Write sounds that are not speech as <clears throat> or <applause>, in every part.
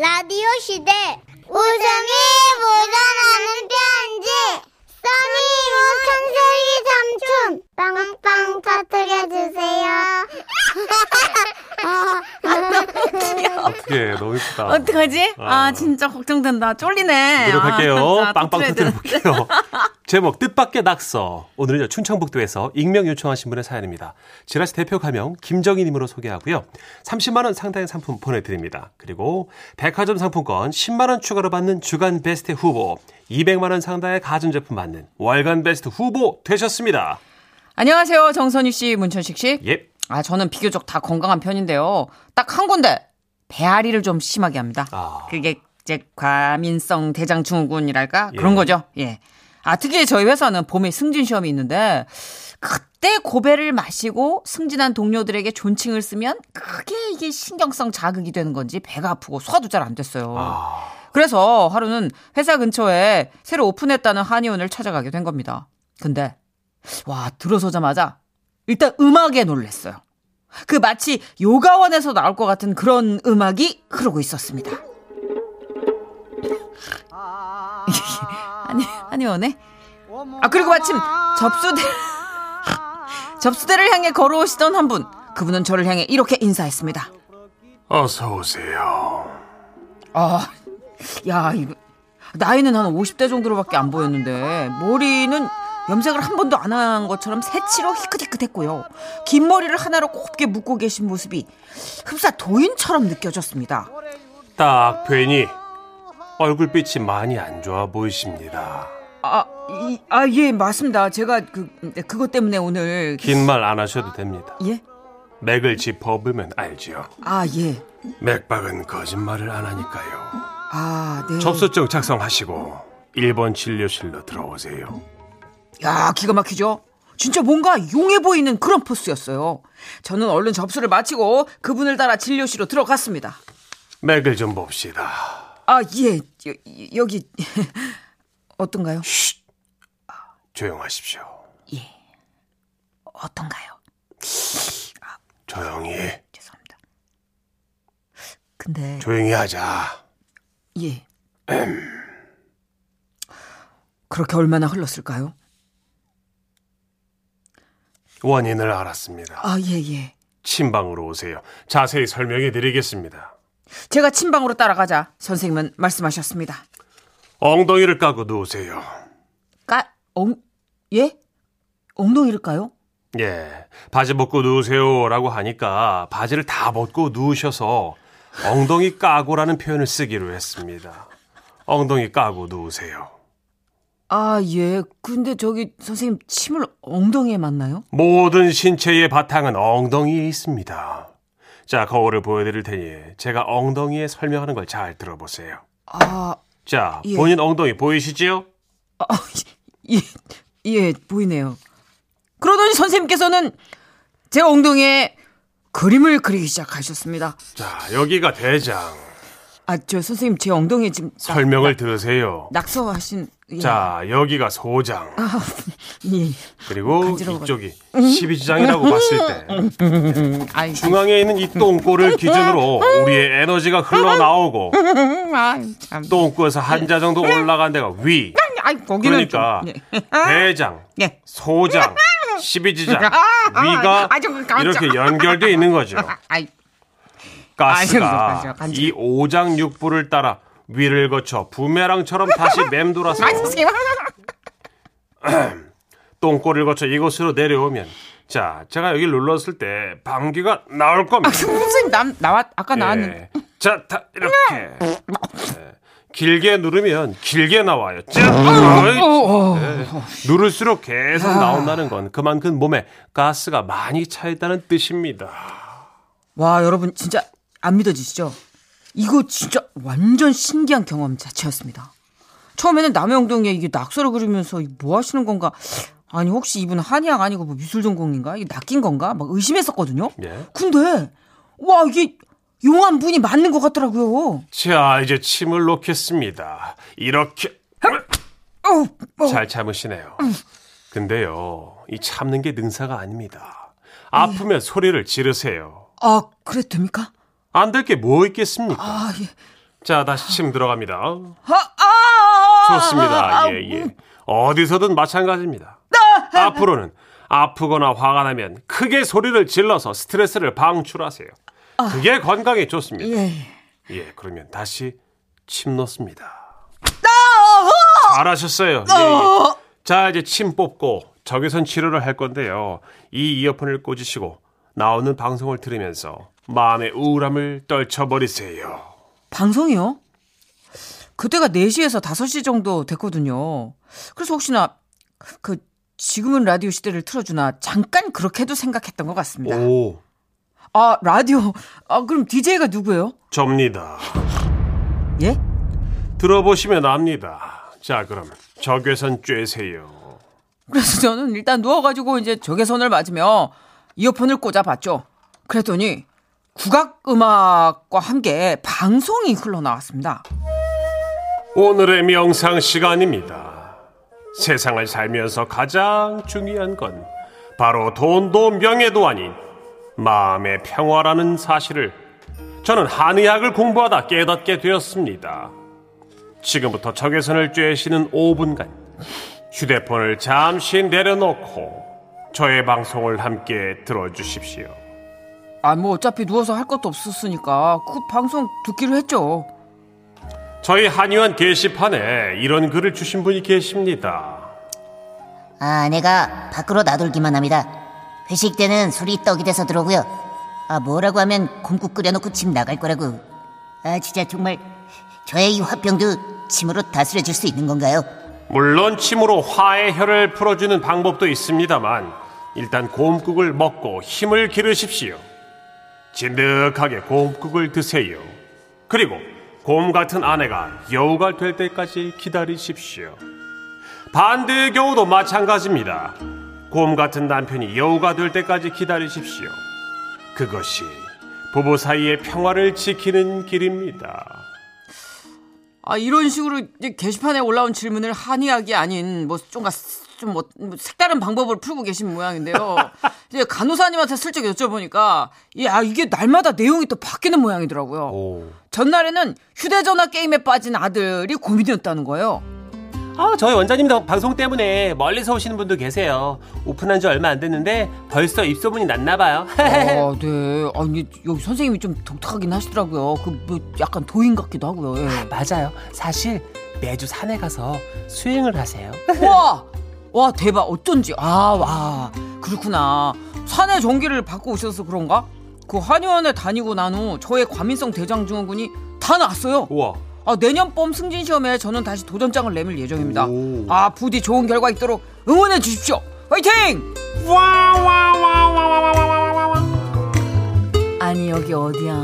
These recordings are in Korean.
라디오 시대. 웃음이 묻어나는 편지. 써니 우천세기 삼촌. 빵빵 터뜨려주세요 어떻게 너무 이쁘다. 어떡하지? 아, 아. 진짜 걱정된다. 쫄리네. 노력할게요. 아, 자, 빵빵 터트려야 터뜨려 볼게요. <laughs> 제목 뜻밖의 낙서. 오늘은요 충청북도에서 익명 요청하신 분의 사연입니다. 지라시 대표 가명 김정희님으로 소개하고요. 30만 원 상당의 상품 보내드립니다. 그리고 백화점 상품권 10만 원 추가로 받는 주간 베스트 후보, 200만 원 상당의 가전제품 받는 월간 베스트 후보 되셨습니다. 안녕하세요. 정선희 씨, 문천식 씨. 예. 아, 저는 비교적 다 건강한 편인데요. 딱 한 군데 배앓이를 좀 심하게 합니다. 아. 그게 이제 과민성 대장 증후군이랄까 예. 그런 거죠. 예. 아, 특히 저희 회사는 봄에 승진 시험이 있는데 그때 고배를 마시고 승진한 동료들에게 존칭을 쓰면 그게 이게 신경성 자극이 되는 건지 배가 아프고 소화도 잘 안 됐어요. 아. 그래서 하루는 회사 근처에 새로 오픈했다는 한의원을 찾아가게 된 겁니다. 근데 와 들어서자마자 일단 음악에 놀랬어요. 그 마치 요가원에서 나올 것 같은 그런 음악이 흐르고 있었습니다. <laughs> 아니 한의원에? 아 그리고 마침 접수대 <laughs> 접수대를 향해 걸어오시던 한 분. 그분은 저를 향해 이렇게 인사했습니다. 어서 오세요. 아, 야, 이거, 나이는 한 50대 정도로밖에 안 보였는데, 머리는 염색을 한 번도 안 한 것처럼 새치로 희끗희끗했고요. 긴 머리를 하나로 곱게 묶고 계신 모습이 흡사 도인처럼 느껴졌습니다. 딱 뵈니 얼굴빛이 많이 안 좋아 보이십니다. 아, 이, 아, 예, 맞습니다. 제가 그, 그것 때문에 오늘. 긴 말 안 하셔도 됩니다. 예? 맥을 짚어보면 알지요. 아, 예. 맥박은 거짓말을 안 하니까요. 아, 네. 접수증 작성하시고 1번 진료실로 들어오세요. 야, 기가 막히죠? 진짜 뭔가 용해 보이는 그런 포스였어요. 저는 얼른 접수를 마치고 그분을 따라 진료실로 들어갔습니다. 맥을 좀 봅시다. 아, 예. 여, 여기 <laughs> 어떤가요? 조용하십시오. 어떤가요? 조용히, 죄송합니다. 근데 조용히 하자. 예. 그렇게 얼마나 흘렀을까요? 원인을 알았습니다. 아, 예, 예. 침방으로 오세요. 자세히 설명해 드리겠습니다. 제가 침방으로 따라가자 선생님은 말씀하셨습니다. 엉덩이를 까고 누우세요. 까, 엉, 예? 엉덩이를 까요? 예, 바지 벗고 누우세요라고 하니까 바지를 다 벗고 누우셔서 엉덩이 까고라는 표현을 쓰기로 했습니다. 엉덩이 까고 누우세요. 아, 예. 근데 저기 선생님 침을 엉덩이에 맞나요? 모든 신체의 바탕은 엉덩이에 있습니다. 자, 거울을 보여드릴 테니 제가 엉덩이에 설명하는 걸 잘 들어보세요. 아, 자, 예. 본인 엉덩이 보이시지요? 예, 예, 보이네요. 그러더니 선생님께서는 제 엉덩이에 그림을 그리기 시작하셨습니다. 자, 여기가 대장. 아, 저 선생님 제 엉덩이에 지금 낙- 설명을 들으세요. 낙서하신 예. 자, 여기가 소장. 예. 그리고. 이쪽이 12지장이라고 봤을 때 아이, 중앙에 있는 이 똥꼬를 기준으로 우리의 에너지가 흘러나오고 아이, 참. 똥꼬에서 한 자 정도 올라간 데가 위. 아이, 그러니까 좀, 예. 대장, 예. 소장, 12지장, 아, 위가 아, 좀 깜짝- 이렇게 연결돼 있는 거죠. <laughs> 아이, 가스가 간지러워. 이 오장육부를 따라 위를 거쳐 부메랑처럼 다시 맴돌아서 <laughs> 아. <clears throat> 똥꼬를 거쳐 이곳으로 내려오면 자, 제가 여기 눌렀을 때 방귀가 나올 겁니다. 선생님 남 나왔 아까 나왔는데. 예. 자, 다 이렇게 예. 길게 누르면 길게 나와요. 자. 예. 누를수록 계속 나온다는 건 그만큼 몸에 가스가 많이 차 있다는 뜻입니다. 와, 여러분 진짜 안 믿어지시죠? 이거 진짜 완전 신기한 경험 자체였습니다. 처음에는 엉덩이에 이게 낙서를 그리면서 이뭐 하시는 건가? 아니 혹시 이분 한의학 아니고 뭐 미술 전공인가? 이게 낚인 건가? 막 의심했었거든요. 예. 근데 와 이게 용한 분이 맞는 것 같더라고요. 자, 이제 침을 놓겠습니다. 이렇게 어, 어. 잘 참으시네요. 근데요, 이 참는 게 능사가 아닙니다. 아프면 소리를 지르세요. 아 그래 됩니까? 안 될 게 뭐 있겠습니까? 아 예. 자, 다시 침 들어갑니다. 아, 아, 좋습니다. 아, 예, 예. 어디서든 마찬가지입니다. 앞으로는 아프거나 화가 나면 크게 소리를 질러서 스트레스를 방출하세요. 그게 건강에 좋습니다. 예. 예, 그러면 다시 침 넣습니다. 잘하셨어요. 예, 예. 자, 이제 침 뽑고 적외선 치료를 할 건데요. 이 이어폰을 꽂으시고 나오는 방송을 들으면서 마음의 우울함을 떨쳐버리세요. 방송이요? 그때가 4시에서 5시 정도 됐거든요. 그래서 혹시나 그 지금은 라디오 시대를 틀어주나 잠깐 그렇게도 생각했던 것 같습니다. 오, 아 라디오 아 그럼 DJ가 누구예요? 접니다. 예? 들어보시면 압니다. 자, 그럼 적외선 쬐세요. 그래서 저는 일단 누워가지고 이제 적외선을 맞으며 이어폰을 꽂아봤죠. 그랬더니 국악 음악과 함께 방송이 흘러나왔습니다. 오늘의 명상 시간입니다. 세상을 살면서 가장 중요한 건 바로 돈도 명예도 아닌 마음의 평화라는 사실을 저는 한의학을 공부하다 깨닫게 되었습니다. 지금부터 적외선을 쬐시는 5분간 휴대폰을 잠시 내려놓고 저의 방송을 함께 들어주십시오. 아 뭐 어차피 누워서 할 것도 없었으니까 그 방송 듣기로 했죠. 저희 한의원 게시판에 이런 글을 주신 분이 계십니다. 아, 내가 밖으로 나돌기만 합니다. 회식 때는 술이 떡이 돼서 들어오고요. 아, 뭐라고 하면 곰국 끓여놓고 침 나갈 거라고. 아, 진짜 정말 저의 이 화병도 침으로 다스려질 수 있는 건가요? 물론 침으로 화의 혈을 풀어주는 방법도 있습니다만 일단 곰국을 먹고 힘을 기르십시오. 진득하게 곰국을 드세요. 그리고 곰 같은 아내가 여우가 될 때까지 기다리십시오. 반대의 경우도 마찬가지입니다. 곰 같은 남편이 여우가 될 때까지 기다리십시오. 그것이 부부 사이의 평화를 지키는 길입니다. 아 이런 식으로 게시판에 올라온 질문을 한의학이 아닌 뭐 좀가 좀 뭐 색다른 방법을 풀고 계신 모양인데요. <laughs> 이제 간호사님한테 슬쩍 여쭤보니까 야 이게 날마다 내용이 또 바뀌는 모양이더라고요. 오. 전날에는 휴대전화 게임에 빠진 아들이 고민이었다는 거예요. 아, 저희 원장님도 방송 때문에 멀리서 오시는 분도 계세요. 오픈한 지 얼마 안 됐는데 벌써 입소문이 났나 봐요. <laughs> 아, 네. 아니 여기 선생님이 좀 독특하긴 하시더라고요. 그 뭐 약간 도인 같기도 하고요. 예. 맞아요. 사실 매주 산에 가서 수행을 하세요. 와! <laughs> 와, 대박. 어쩐지. 아, 와. 그렇구나. 산에 전기를 받고 오셔서 그런가? 그 한의원에 다니고 난 후 저의 과민성 대장 증후군이 다 나았어요. 우와. 아, 내년 봄 승진 시험에 저는 다시 도전장을 내밀 예정입니다. 오. 아, 부디 좋은 결과 있도록 응원해 주십시오. 화이팅! 아니 여기 어디야?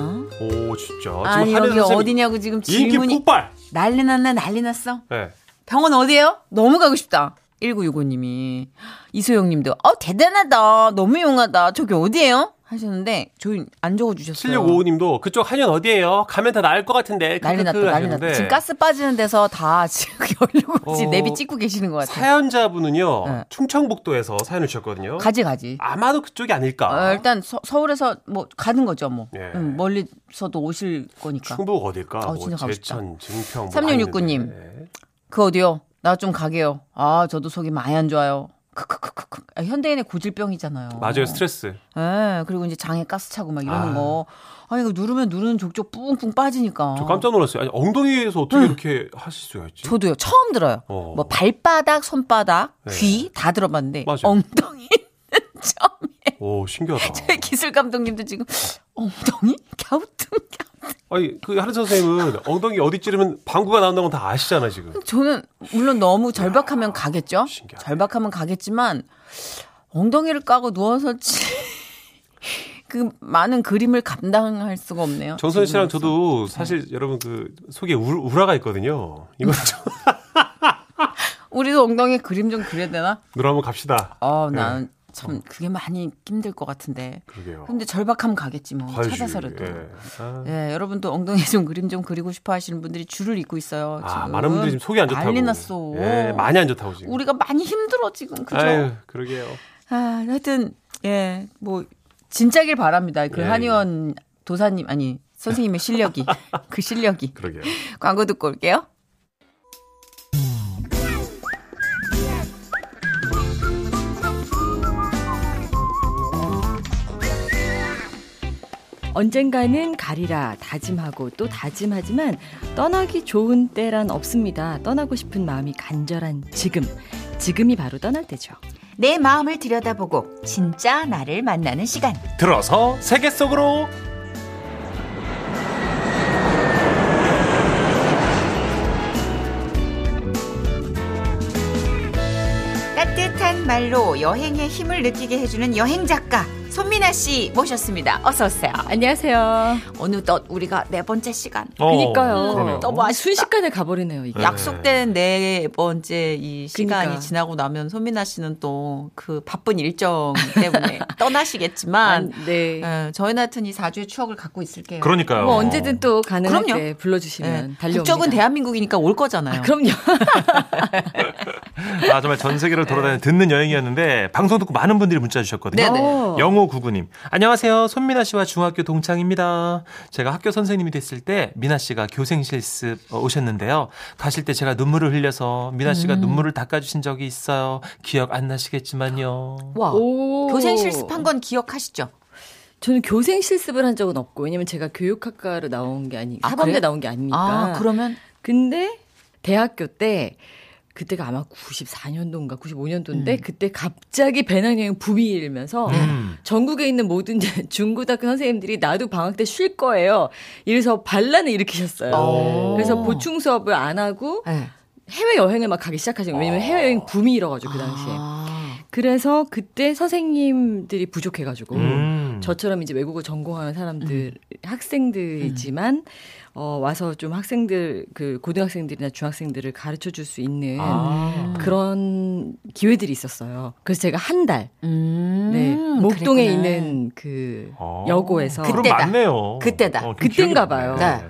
오, 진짜. 아니 여기 어디냐고 지금 질문이 폭발. 난리 났네 난리 났어. 네. 병원 어디예요? 너무 가고 싶다. 1965님이 이소영님도 어 대단하다 너무 용하다 저기 어디예요? 하셨는데 저희 안 적어주셨어요. 7655님도 그쪽 한연 어디예요? 가면 다 나을 것 같은데. 난리 났다 난리 났다. 지금 가스 빠지는 데서 다 지금 <laughs> 열리고 어, 내비 찍고 계시는 것 같아요. 사연자분은요 네. 충청북도에서 사연을 주셨거든요. 가지 가지. 아마도 그쪽이 아닐까. 어, 일단 서, 서울에서 뭐 가는 거죠 뭐. 예. 음, 멀리서도 오실 거니까. 충북 어딜까? 어, 뭐 진짜 가고 싶다. 제천, 증평. 뭐 3669 님. 가 있는데. 그 어디요? 나 좀 가게요. 아 저도 속이 많이 안 좋아요. 크크크크크. 아, 현대인의 고질병이잖아요. 맞아요 스트레스. 예, 그리고 이제 장에 가스 차고 막 이러는 아. 거. 아니, 이거 누르면 누르는 족족 뿡뿡 빠지니까. 저 깜짝 놀랐어요. 아니 엉덩이에서 어떻게 이렇게 하실 수가 있지? 저도요, 처음 들어요. 어. 뭐 발바닥, 손바닥, 네. 귀다 들어봤는데 맞아요. 엉덩이 는 <laughs> 처음에. 오 신기하다. <laughs> 저희 기술 감독님도 지금 엉덩이 갸우뚱 갸우뚱. 아니 그 하는 선생님은 엉덩이 어디 찌르면 방구가 나온다는 건 다 아시잖아 지금. 저는 물론 너무 절박하면 가겠죠. 신기하네. 절박하면 가겠지만 엉덩이를 까고 누워서 치... <laughs> 그 많은 그림을 감당할 수가 없네요. 정선 씨랑. 저도 사실 여러분 그 속에 울, 우라가 있거든요. 이거 좀 <laughs> 우리도 엉덩이 그림 좀 그려야 되나? 누라 한번 갑시다. 어, 네. 참 그게 많이 힘들 것 같은데. 그러게요. 근데 절박하면 가겠지 뭐 가야지. 찾아서라도. 예. 아. 예, 여러분도 엉덩이 좀 그림 좀 그리고 싶어 하시는 분들이 줄을 잇고 있어요. 아, 지금. 많은 분들이 지금 속이 안 좋다고. 난리 났어. 예, 많이 안 좋다고 지금. 우리가 많이 힘들어 지금. 그죠? 아유, 그러게요. 아, 하여튼 예, 뭐 진짜길 바랍니다. 그 예, 한의원 도사님 아니 선생님의 실력이. <laughs> 그 실력이. 그러게요. 광고 듣고 올게요. 언젠가는 가리라 다짐하고 또 다짐하지만 떠나기 좋은 때란 없습니다. 떠나고 싶은 마음이 간절한 지금. 지금이 바로 떠날 때죠. 내 마음을 들여다보고 진짜 나를 만나는 시간. 들어서 세계 속으로 따뜻한 말로 여행의 힘을 느끼게 해주는 여행 작가 손민아 씨 모셨습니다. 어서 오세요. 안녕하세요. 어느덧 우리가 네 번째 시간. 어, 그니까요. 그러네요. 너무 아쉽다. 순식간에 가버리네요, 이게. 네. 약속된 네 번째 이 시간이 그러니까. 지나고 나면 손민아 씨는 또 그 바쁜 일정 때문에 <laughs> 떠나시겠지만 아, 네. 예, 저희는 하여튼 이 4주의 추억을 갖고 있을게요. 그러니까요. 뭐 언제든 또 가능할 그럼요. 때 불러주시면 예, 달려옵니다. 국적은 대한민국이니까 올 거잖아요. 그럼요. <laughs> 아, 정말 전 세계를 돌아다니는 듣는 여행이었는데 방송 듣고 많은 분들이 문자 주셨거든요. 네네. 어. 영호 구구님. 안녕하세요. 손민아 씨와 중학교 동창입니다. 제가 학교 선생님이 됐을 때 미나 씨가 교생 실습 어, 오셨는데요. 가실 때 제가 눈물을 흘려서 미나 씨가 음. 눈물을 닦아주신 적이 있어요. 기억 안 나시겠지만요. 와. 오. 교생 실습한 건 기억하시죠? 저는 교생 실습을 한 적은 없고 왜냐면 제가 교육학과로 나온 게 아니 아, 사범대 그래요? 나온 게 아니니까. 아, 그러면 근데 대학교 때 그때가 아마 94년도인가 95년도인데 음. 그때 갑자기 배낭여행 붐이 일면서 음. 전국에 있는 모든 <laughs> 중고등학교 선생님들이 나도 방학 때 쉴 거예요. 이래서 반란을 일으키셨어요. 오. 그래서 보충 수업을 안 하고 네. 해외 여행을 막 가기 시작하신 거예요. 왜냐면 해외 여행 붐이 일어가지고 그 당시에. 아. 그래서 그때 선생님들이 부족해가지고 음. 저처럼 이제 외국어 전공하는 사람들 학생들이지만 어 와서 좀 학생들 그 고등학생들이나 중학생들을 가르쳐 줄 수 있는 아. 그런 기회들이 있었어요. 그래서 제가 한 달, 음. 네, 목동에 그랬구나. 있는 그 어. 여고에서 그럼 그때다. 맞네요. 그때다. 좀 그땐가 기억이 봐요. 나네.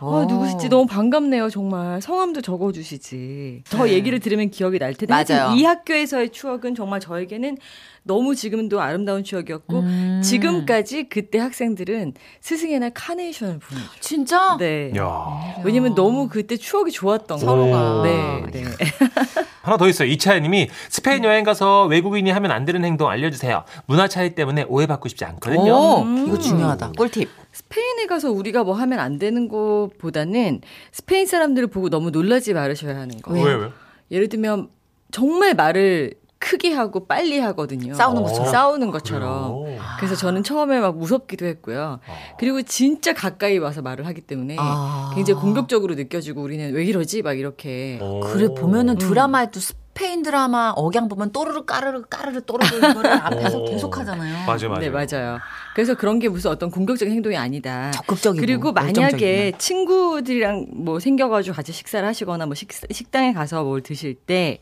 네. 어, 누구실지 너무 반갑네요, 정말. 성함도 적어주시지. 더 얘기를 들으면 기억이 날 텐데. 네. 맞아요. 이 학교에서의 추억은 정말 저에게는 너무 지금도 아름다운 추억이었고, 음. 지금까지 그때 학생들은 스승의 날 카네이션을 보내줘요. 진짜? 네. 야. 왜냐면 너무 그때 추억이 좋았던 서로가. 거예요. 네, 네. <laughs> 하나 더 있어요. 이차연님이 스페인 여행 가서 외국인이 하면 안 되는 행동 알려주세요. 문화 차이 때문에 오해받고 싶지 않거든요. 오, 음. 이거 중요하다. 꿀팁. 스페인에 가서 우리가 뭐 하면 안 되는 것보다는 스페인 사람들을 보고 너무 놀라지 말으셔야 하는 거. 왜요? 왜요? 예를 들면 정말 말을 크게 하고 빨리 하거든요. 싸우는 어. 것처럼. 싸우는 것처럼. 그래요? 그래서 저는 처음에 막 무섭기도 했고요. 그리고 진짜 가까이 와서 말을 하기 때문에 아. 굉장히 공격적으로 느껴지고 우리는 왜 이러지? 막 이렇게. 어. 그래 보면은 드라마에도 스페인 드라마 억양 보면 또르르 까르르 까르르 또르르 이거를 <laughs> 앞에서 어. 계속 하잖아요. 맞아요, 맞아요. 네, 맞아요. 그래서 그런 게 무슨 어떤 공격적인 행동이 아니다. 적극적이고 그리고 만약에 열정적이구나. 친구들이랑 뭐 생겨가지고 같이 식사를 하시거나 뭐 식, 식당에 가서 뭘 드실 때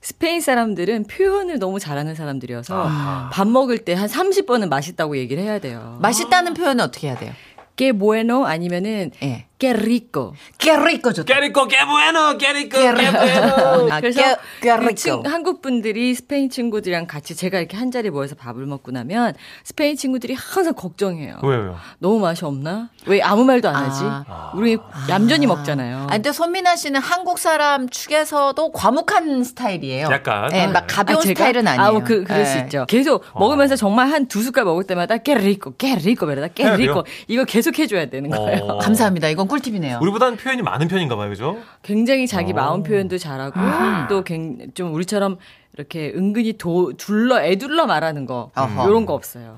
스페인 사람들은 표현을 너무 잘하는 사람들이어서 아하. 밥 먹을 때 한 30번은 맛있다고 얘기를 해야 돼요. 맛있다는 표현은 어떻게 해야 돼요? que bueno 아니면은 예. Que rico. 깨리꺼 좋다. 깨리코 깨부에노 깨리코 깨리- 깨부에노 아, 그래서 깨- 그 깨리꺼. 친, 한국 분들이 스페인 친구들이랑 같이 제가 이렇게 한 자리 모여서 밥을 먹고 나면 스페인 친구들이 항상 걱정해요. 왜요? 너무 맛이 없나? 왜 아무 말도 안 하지? 아. 우리 얌전히 먹잖아요. 아, 근데 손민아 씨는 한국 사람 축에서도 과묵한 스타일이에요. 약간. 네, 막 가벼운 아, 제가? 스타일은 아니에요. 아, 뭐 그, 그럴 수 네. 있죠. 계속 먹으면서 정말 한 두 숟갈 먹을 때마다 깨리고, 깨리고, 이러다 해야 돼요? 깨리고. 이거 계속 해줘야 되는 거예요. 어. 감사합니다. 이건 꿀팁이네요. 우리보다는 표현이 많은 편인가 봐요, 그죠? 굉장히 자기 어. 마음 표현도 잘하고, 또좀 우리처럼 이렇게 은근히 도, 둘러, 애둘러 말하는 거. 어허. 요런 거 없어요.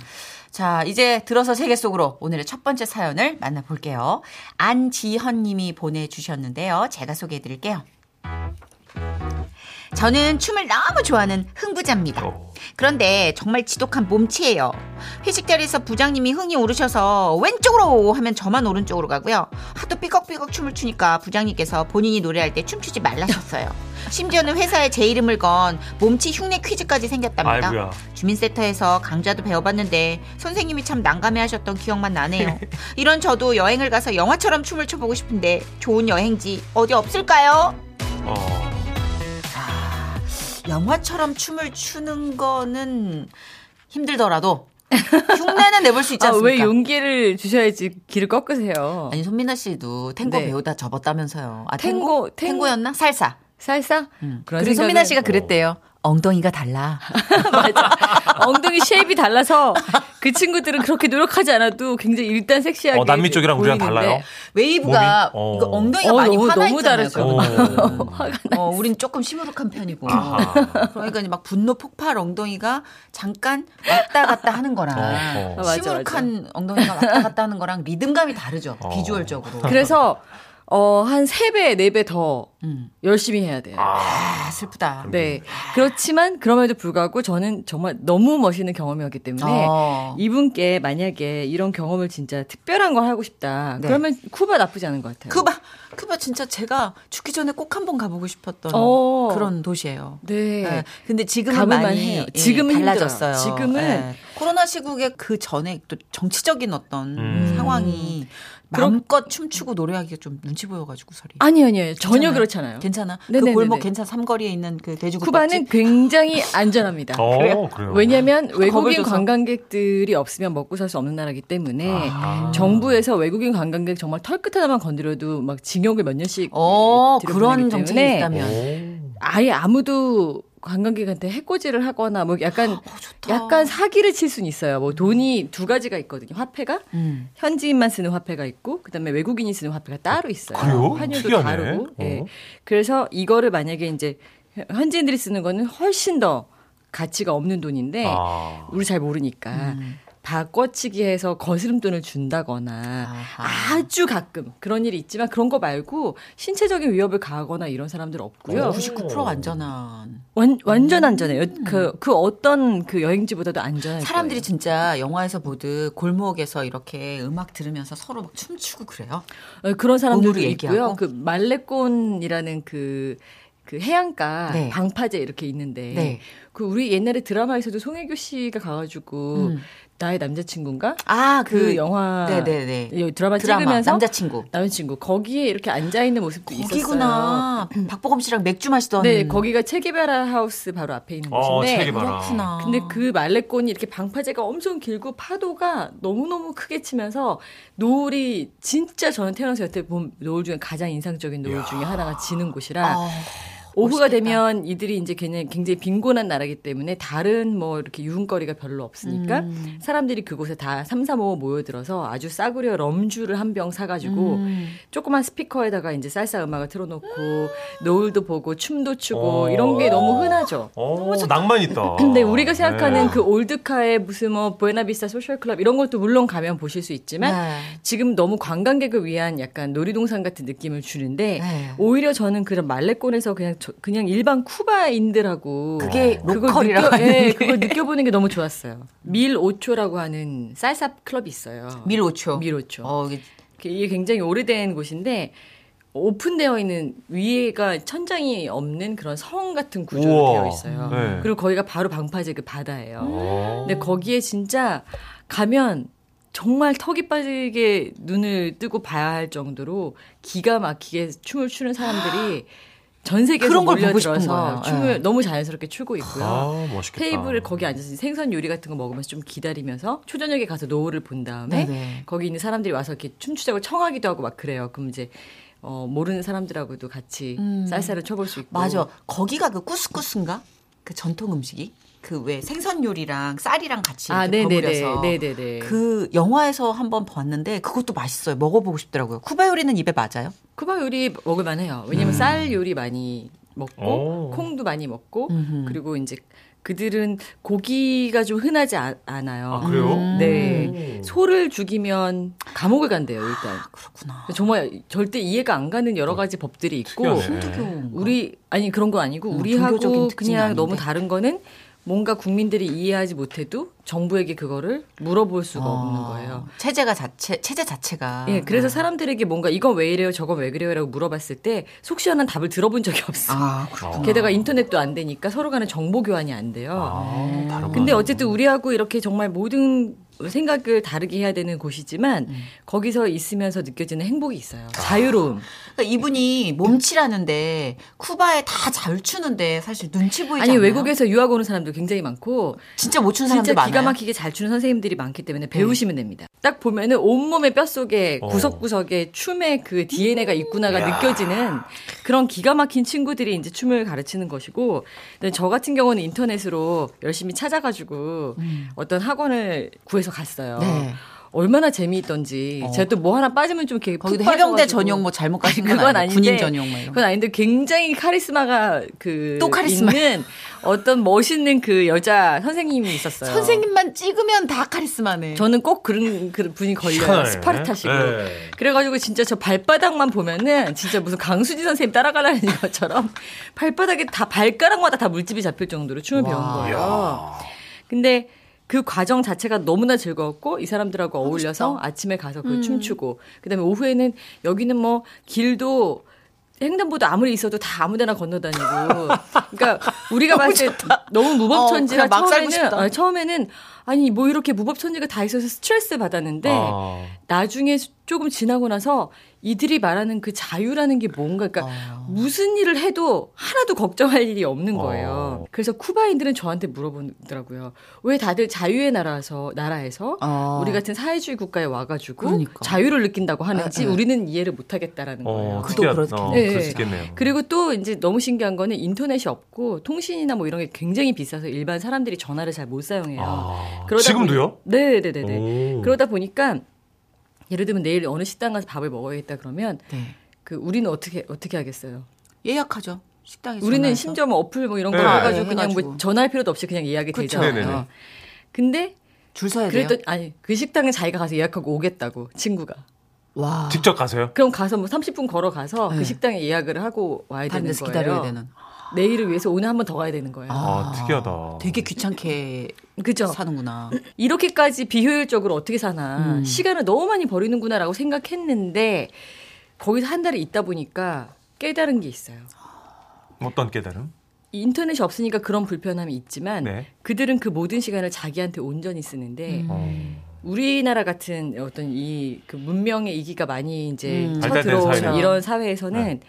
자, 이제 들어서 세계 속으로 오늘의 첫 번째 사연을 만나볼게요. 안지현 님이 보내주셨는데요. 제가 소개해 드릴게요. 저는 춤을 너무 좋아하는 흥부자입니다. 어. 그런데 정말 지독한 몸치예요. 회식 자리에서 부장님이 흥이 오르셔서 왼쪽으로 하면 저만 오른쪽으로 가고요. 하도 삐걱삐걱 춤을 추니까 부장님께서 본인이 노래할 때 춤추지 말라셨어요. 심지어는 회사에 제 이름을 건 몸치 흉내 퀴즈까지 생겼답니다. 아이고야. 주민센터에서 강좌도 배워봤는데 선생님이 참 난감해하셨던 기억만 나네요. 이런 저도 여행을 가서 영화처럼 춤을 춰보고 싶은데 좋은 여행지 어디 없을까요? 어. 아, 영화처럼 춤을 추는 거는 힘들더라도 흉내는 내볼 수 있지 <laughs> 아, 않습니까? 왜 용기를 주셔야지 길을 꺾으세요? 아니 손민아 씨도 탱고 네. 배우다 접었다면서요. 아 탱고, 탱고 탱- 탱고였나? 살사. 살사? 음. 그리고 생각은- 손민아 씨가 그랬대요. 엉덩이가 달라. <laughs> 맞아. 엉덩이 shape이 달라서 그 친구들은 그렇게 노력하지 않아도 굉장히 일단 섹시하게. 어, 남미 쪽이랑 우리랑 달라요? 웨이브가 몸이? 어. 이거 엉덩이가 어, 많이 너무- 화나 너무. 다르죠. 그거는. <laughs> 화가 어, 우린 조금 시무룩한 편이고. 아하. 그러니까 막 분노 폭발 엉덩이가 잠깐 왔다 갔다 하는 거랑 어, 어. 맞아, 시무룩한 엉덩이가 왔다 갔다 하는 거랑 리듬감이 다르죠. 어. 비주얼적으로. 그래서 어, 한 3배, 4배 더 음. 열심히 해야 돼요. 아, 슬프다. 네. 그렇지만 그럼에도 불구하고 저는 정말 너무 멋있는 경험이었기 때문에 어. 이분께 만약에 이런 경험을 진짜 특별한 걸 하고 싶다. 네. 그러면 쿠바 나쁘지 않은 것 같아요. 쿠바, 쿠바 진짜 제가 죽기 전에 꼭 한번 가보고 싶었던 어. 그런 도시예요. 네. 네. 근데 지금은 가볼만 많이 해요. 예, 지금은 달라졌어요. 힘들어요. 지금은 예. 코로나 시국에 그 전에 또 정치적인 어떤 음. 상황이 마음껏 춤추고 노래하기가 좀 눈치 보여가지고 설이. 아니 아니에요. 전혀? 그렇잖아요. 괜찮아. 네네네네. 그 골목 괜찮아. 삼거리에 있는 그 돼지국밥집. 쿠바는 굉장히 안전합니다. <laughs> 어, 그래요? 왜냐하면 외국인 겁을 줘서. 관광객들이 없으면 먹고 살 수 없는 나라이기 때문에 아하. 정부에서 외국인 관광객 정말 털끝 하나만 건드려도 막 징역을 몇 년씩 어 그런 정책이 있다면. 아예 아무도 관광객한테 해코지를 하거나 뭐 약간 어, 좋다. 약간 사기를 칠 수는 있어요. 뭐 돈이 두 가지가 있거든요. 화폐가 음. 현지인만 쓰는 화폐가 있고 그다음에 외국인이 쓰는 화폐가 따로 있어요. 그래요? 환율도 특이하네. 다르고. 예. 어. 그래서 이거를 만약에 이제 현지인들이 쓰는 거는 훨씬 더 가치가 없는 돈인데 아. 우리 잘 모르니까 음. 바꿔치기 해서 거스름돈을 준다거나 아하. 아주 가끔 그런 일이 있지만 그런 거 말고 신체적인 위협을 가하거나 이런 사람들 없고요. 99% 안전한. 완, 완전 안전해요. 그, 그 어떤 그 여행지보다도 안전해요. 사람들이 진짜 영화에서 보듯 골목에서 이렇게 음악 들으면서 서로 막 춤추고 그래요. 어, 그런 사람들도 있고요. 얘기하고? 그 말레콘이라는 그, 그 해안가 네. 방파제 이렇게 있는데 네. 그 우리 옛날에 드라마에서도 송혜교 씨가 가가지고 음. 나의 남자친구인가 아, 그, 그, 영화 네네네. 이 드라마, 드라마 찍으면서 남자친구. 남자친구 거기에 이렇게 앉아 있는 모습도 거기구나. 박보검 씨랑 맥주 마시던. 있었어요. 네, 거기가 체게바라 하우스 바로 앞에 있는 어, 곳인데 체게바라. 그렇구나. 근데 그 말레콘이 이렇게 방파제가 엄청 길고 파도가 너무너무 크게 치면서 노을이 진짜 저는 태어나서 여태 본 노을 중에 가장 인상적인 노을 중에 하나가 지는 곳이라 아, 오후가 멋있겠다. 되면 이들이 이제 굉장히, 굉장히 빈곤한 나라기 때문에 다른 뭐 이렇게 유흥거리가 별로 없으니까 음. 사람들이 그곳에 다 삼삼오오 모여들어서 아주 싸구려 럼주를 한 병 사가지고 음. 조그만 스피커에다가 이제 쌀쌀 음악을 틀어놓고 노을도 보고 춤도 추고 어. 이런 게 너무 흔하죠. 어, 낭만 있다. <laughs> 근데 우리가 생각하는 네. 그 old car의 무슨 뭐 Buena Vista Social Club 이런 것도 물론 가면 보실 수 있지만 네. 지금 너무 관광객을 위한 약간 놀이동산 같은 느낌을 주는데 네. 오히려 저는 그런 말레콘에서 그냥 저- 그냥 일반 쿠바인들하고 그게 그걸 로컬이라고 느껴, 예. 그걸 느껴보는 게 너무 좋았어요. Mil Ocho라고 하는 살사 클럽이 있어요. Mil Ocho. Mil Ocho. 어, 이게 이게 굉장히 오래된 곳인데 오픈되어 있는 위에가 천장이 없는 그런 성 같은 구조로 우와. 되어 있어요. 네. 그리고 거기가 바로 방파제 그 바다예요. 어. 근데 거기에 진짜 가면 정말 턱이 빠지게 눈을 뜨고 봐야 할 정도로 기가 막히게 춤을 추는 사람들이 <gasps> <gasps> 전 세계에서 몰려들어서. 춤을 예. 너무 자연스럽게 추고 있고요. 아, 멋있겠다. 테이블에 거기 앉아서 생선 요리 같은 거 먹으면서 좀 기다리면서 초저녁에 가서 노을을 본 다음에 네네. 거기 있는 사람들이 와서 이렇게 춤추자고 청하기도 하고 막 그래요. 그럼 이제 어, 모르는 사람들하고도 같이 음. 쌀쌀을 쳐볼 수 있고. 맞아. 거기가 그 꾸스꾸스인가? 그 전통 음식이? 그 왜 생선 요리랑 쌀이랑 같이 아. 버무려서 네네네. 그 영화에서 한번 봤는데 그것도 맛있어요. 먹어보고 싶더라고요. 쿠바 요리는 입에 맞아요? 쿠바 요리 먹을만 해요. 왜냐면 쌀 요리 많이 먹고 오. 콩도 많이 먹고 음흠. 그리고 이제 그들은 고기가 좀 흔하지 아- 않아요. 아, 그래요? 네. 소를 죽이면 감옥을 간대요, 일단. 그렇구나. 정말 절대 이해가 안 가는 여러 가지 법들이 있고 특이하네. 힌두교. 우리 아니 그런 거 아니고 음, 우리하고 그냥 아닌데. 너무 다른 거는 뭔가 국민들이 이해하지 못해도 정부에게 그거를 물어볼 수가 없는 거예요. 체제가 자체 체제 자체가. 예, 그래서 사람들에게 뭔가 이건 왜 이래요, 저건 왜 그래요라고 물어봤을 때 속 시원한 답을 들어본 적이 없어. 아 그렇구나. 게다가 인터넷도 안 되니까 서로 간에 정보 교환이 안 돼요. 아, 다른 근데. 어쨌든 우리하고 이렇게 정말 모든 생각을 다르게 해야 되는 곳이지만 거기서 있으면서 느껴지는 행복이 있어요. 자유로움. 그러니까 이분이 몸치라는데 쿠바에 다 잘 추는데 사실 눈치 보이지 아니 않나요? 외국에서 유학 오는 사람도 굉장히 많고 진짜 못 추는 사람들 진짜 많아요. 기가 막히게 잘 추는 선생님들이 많기 때문에 배우시면 됩니다. 딱 보면은 온몸의 뼛속에 어. 구석구석에 춤의 그 DNA가 있구나가 느껴지는 그런 기가 막힌 친구들이 이제 춤을 가르치는 것이고 근데 저 같은 경우는 인터넷으로 열심히 찾아가지고 어떤 학원을 구해서 갔어요. 음. 네. 얼마나 재미있던지 제가 또 뭐 하나 빠지면 좀 이렇게 거기도 푹 해병대. 전용 뭐 잘못 가신 건 그건 아닌데 군인 전용 뭐. 그건 아닌데 굉장히 카리스마가 그 또 카리스마. 있는 어떤 멋있는 그 여자 선생님이 있었어요. 선생님만 찍으면 다 카리스마네. 저는 꼭 그런 그런 분이 걸려요. 스파르타식으로. 네. 그래가지고 진짜 저 발바닥만 보면은 진짜 무슨 강수지 선생님 따라가라는 <laughs> 것처럼 발바닥에 다 발가락마다 다 물집이 잡힐 정도로 춤을 배운 거예요. 근데 그 과정 자체가 너무나 즐거웠고 이 사람들하고 어울려서 아침에 가서 그 춤추고 그다음에 오후에는 여기는 뭐 길도 횡단보도 아무리 있어도 다 아무데나 건너다니고 그러니까 우리가 <laughs> 봤을 때 너무 무법천지라 어, 처음에는. 아, 처음에는 아니 뭐 이렇게 무법천지가 다 있어서 스트레스 받았는데 아. 나중에 조금 지나고 나서 이들이 말하는 그 자유라는 게 뭔가 그러니까 무슨 일을 해도 하나도 걱정할 일이 없는 거예요. 어. 그래서 쿠바인들은 저한테 물어보더라고요. 왜 다들 자유의 나라에서 나라에서 어. 우리 같은 사회주의 국가에 와가지고 그러니까. 자유를 느낀다고 하는지 에, 에. 우리는 이해를 못하겠다라는 거예요. 어, 그도 특이하- 그렇긴 어, 네. 있겠네요. 그리고 또 이제 너무 신기한 거는 인터넷이 없고 통신이나 뭐 이런 게 굉장히 비싸서 일반 사람들이 전화를 잘 못 사용해요. 아, 그러다 지금도요? 네네네네. 오. 그러다 보니까 예를 들면 내일 어느 식당 가서 밥을 먹어야겠다 그러면 네. 그 우리는 어떻게 어떻게 하겠어요? 예약하죠. 식당에 우리는 전화해서. 심지어 뭐 어플 뭐 이런 거 네. 해가지고 네, 그냥 해가지고. 뭐 전화할 필요도 없이 그냥 예약이 그쵸. 되잖아요. 네네네. 근데 줄 서야 돼요. 그랬더니 아니 그 식당에 자기가 가서 예약하고 오겠다고 친구가. 와. 직접 가서요? 그럼 가서 뭐 30분 걸어 가서 네. 그 식당에 예약을 하고 와야 되는 거예요. 기다려야 되는. 내일을 위해서 오늘 한 번 더 가야 되는 거예요. 아, 특이하다. 되게 귀찮게 그죠? 사는구나. 이렇게까지 비효율적으로 어떻게 사나 음. 시간을 너무 많이 버리는구나라고 생각했는데 거기서 한 달을 있다 보니까 깨달은 게 있어요. 어떤 깨달음? 인터넷이 없으니까 그런 불편함이 있지만 네. 그들은 그 모든 시간을 자기한테 온전히 쓰는데 어. 우리나라 같은 어떤 이 그 문명의 이기가 많이 이제 음. 쳐들어오는. 이런 사회에서는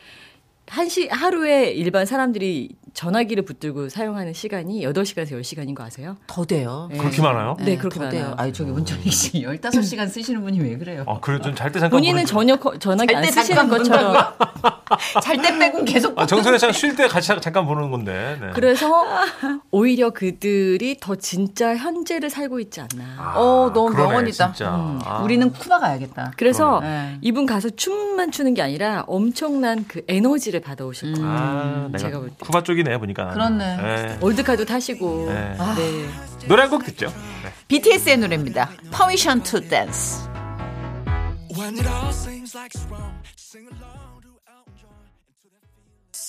한시 하루에 일반 사람들이 전화기를 붙들고 사용하는 시간이 8시간에서 10시간인 거 아세요? 더 돼요. 네. 그렇게 많아요? 네, 그렇게 더 돼요. 많아요. 아니 저기 문정희 씨 15시간 쓰시는 분이 왜 그래요? 아, 그래 좀잘때 잠깐 본인은 전혀 거- 전화기 안 쓰시는 것처럼 <laughs> 잘 때 빼곤 계속 아, 정선혜 씨랑 쉴 때 같이 잠깐 보는 건데. 네. 그래서 오히려 그들이 더 진짜 현재를 살고 있지 않나. 아, 어, 너무 그러네, 명언이다. 음. 아. 우리는 쿠바 가야겠다. 그래서 네. 이분 가서 춤만 추는 게 아니라 엄청난 그 에너지를 받아오실 거예요. 아, 내가 제가 볼 때. 쿠바 쪽이네 보니까. 그렇네. 네. 올드카도 타시고. 네. 네. 노래 한 곡 듣죠. 네. BTS의 노래입니다. Permission to Dance. When it all seems like it's wrong, sing along.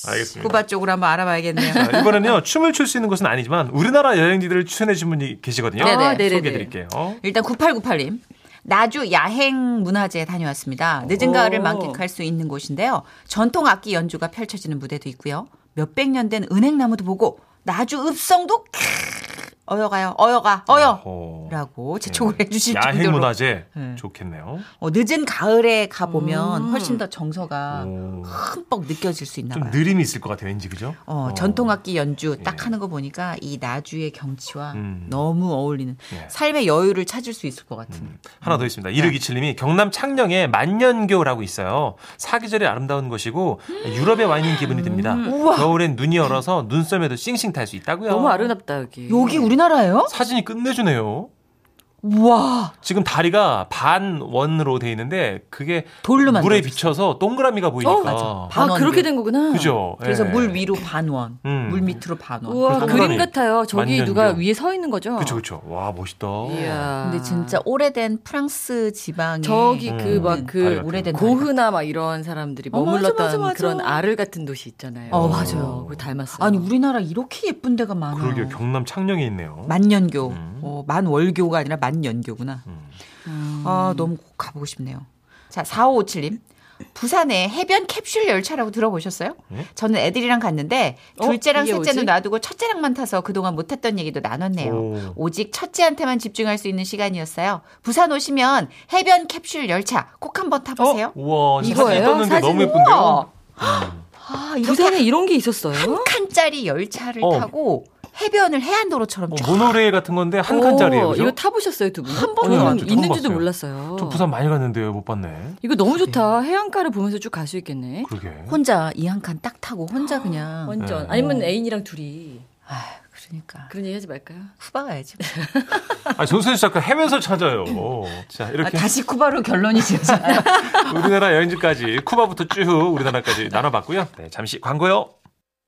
알겠습니다. 쿠바 쪽으로 한번 알아봐야겠네요. 자, 이번에는요 춤을 출 수 있는 곳은 아니지만 우리나라 여행지들을 추천해 주신 분이 계시거든요. 네네. 아, 네네네. 소개해 드릴게요. 일단 9898님. 나주 야행 문화제에 다녀왔습니다. 늦은 가을을 만끽할 수 있는 곳인데요. 전통 악기 연주가 펼쳐지는 무대도 있고요. 몇백 년 된 은행나무도 보고 나주 읍성도 캬, 어여가요. 어여가. 어여. 어. 라고 재촉을 해주실 야행 정도로 문화제 네. 좋겠네요. 어, 늦은 가을에 가보면 훨씬 더 정서가 오. 흠뻑 느껴질 수 있나 좀 봐요. 느림이 있을 것 같아요, 왠지 그죠? 어, 어. 전통악기 연주 딱 예. 하는 거 보니까 이 나주의 경치와 음. 너무 어울리는 예. 삶의 여유를 찾을 수 있을 것 같은. 하나 더 있습니다. 2627님이 경남 창녕에 만년교라고 있어요. 사계절이 아름다운 곳이고 유럽에 와 있는 기분이 듭니다. 겨울엔 눈이 얼어서 눈썰매도 싱싱 탈 수 있다고요. 너무 아름답다 여기. 여기 우리 나라예요? 사진이 끝내주네요. 우와. 지금 다리가 반 원으로 돼 있는데 그게 돌로 물에. 비쳐서 동그라미가 보이니까. 어, 맞아. 아. 그렇게 된 거구나. 그죠? 그래서 예. 물 위로 반원, 음. 물 밑으로 반원. 우와 그림. 같아요. 저기 만년교. 누가 위에 서 있는 거죠? 그쵸 그쵸. 와 멋있다. 이야. 근데 진짜 오래된 프랑스 지방에 저기 음. 그막 다리 그 오래된 고흐나 막 이런 사람들이 어, 맞아, 머물렀던 맞아, 맞아. 그런 아를 같은 도시 있잖아요. 어, 맞아요. 그거 닮았어요. 아니 우리나라 이렇게 예쁜 데가 많아. 그러게요. 경남 창녕에 있네요. 만년교, 음. 어, 만월교가 아니라 만 년교구나. 음. 아 너무 가보고 싶네요. 자 4557님 부산에 해변 캡슐 열차라고 들어보셨어요? 네? 저는 애들이랑 갔는데 어? 둘째랑 이게 셋째는? 놔두고 첫째랑만 타서 그동안 못했던 얘기도 나눴네요. 오. 오직 첫째한테만 집중할 수 있는 시간이었어요. 부산 오시면 해변 캡슐 열차 꼭 한번 타보세요. 우와, 사진 이거예요? 떴는데 사진? 너무 예쁜데요? 우와. <gasps> 아, 부산에 이런 게 있었어요? 한 칸짜리 열차를 어. 타고 해변을 해안도로처럼 어, 쫙 모노레일 같은 건데 한 오, 칸짜리예요. 그죠? 이거 타보셨어요, 두 분? 한 타봤어요. 있는지도 몰랐어요. 저 부산 많이 갔는데요. 못 봤네. 이거 너무 좋다. 해안가를 보면서 쭉 갈 수 있겠네. 그러게. 혼자 이 한 칸 딱 타고 혼자 그냥 완전. 네. 아니면 애인이랑 둘이. 아 그러니까 그런 얘기 하지 말까요? 쿠바 가야지. <laughs> 아, 정선수 작가 해면서 찾아요. 자, 아, 이렇게 다시 쿠바로 결론이 지어져요. <laughs> 우리나라 여행지까지 쿠바부터 쭉 우리나라까지 나눠봤고요. 네, 잠시 광고요.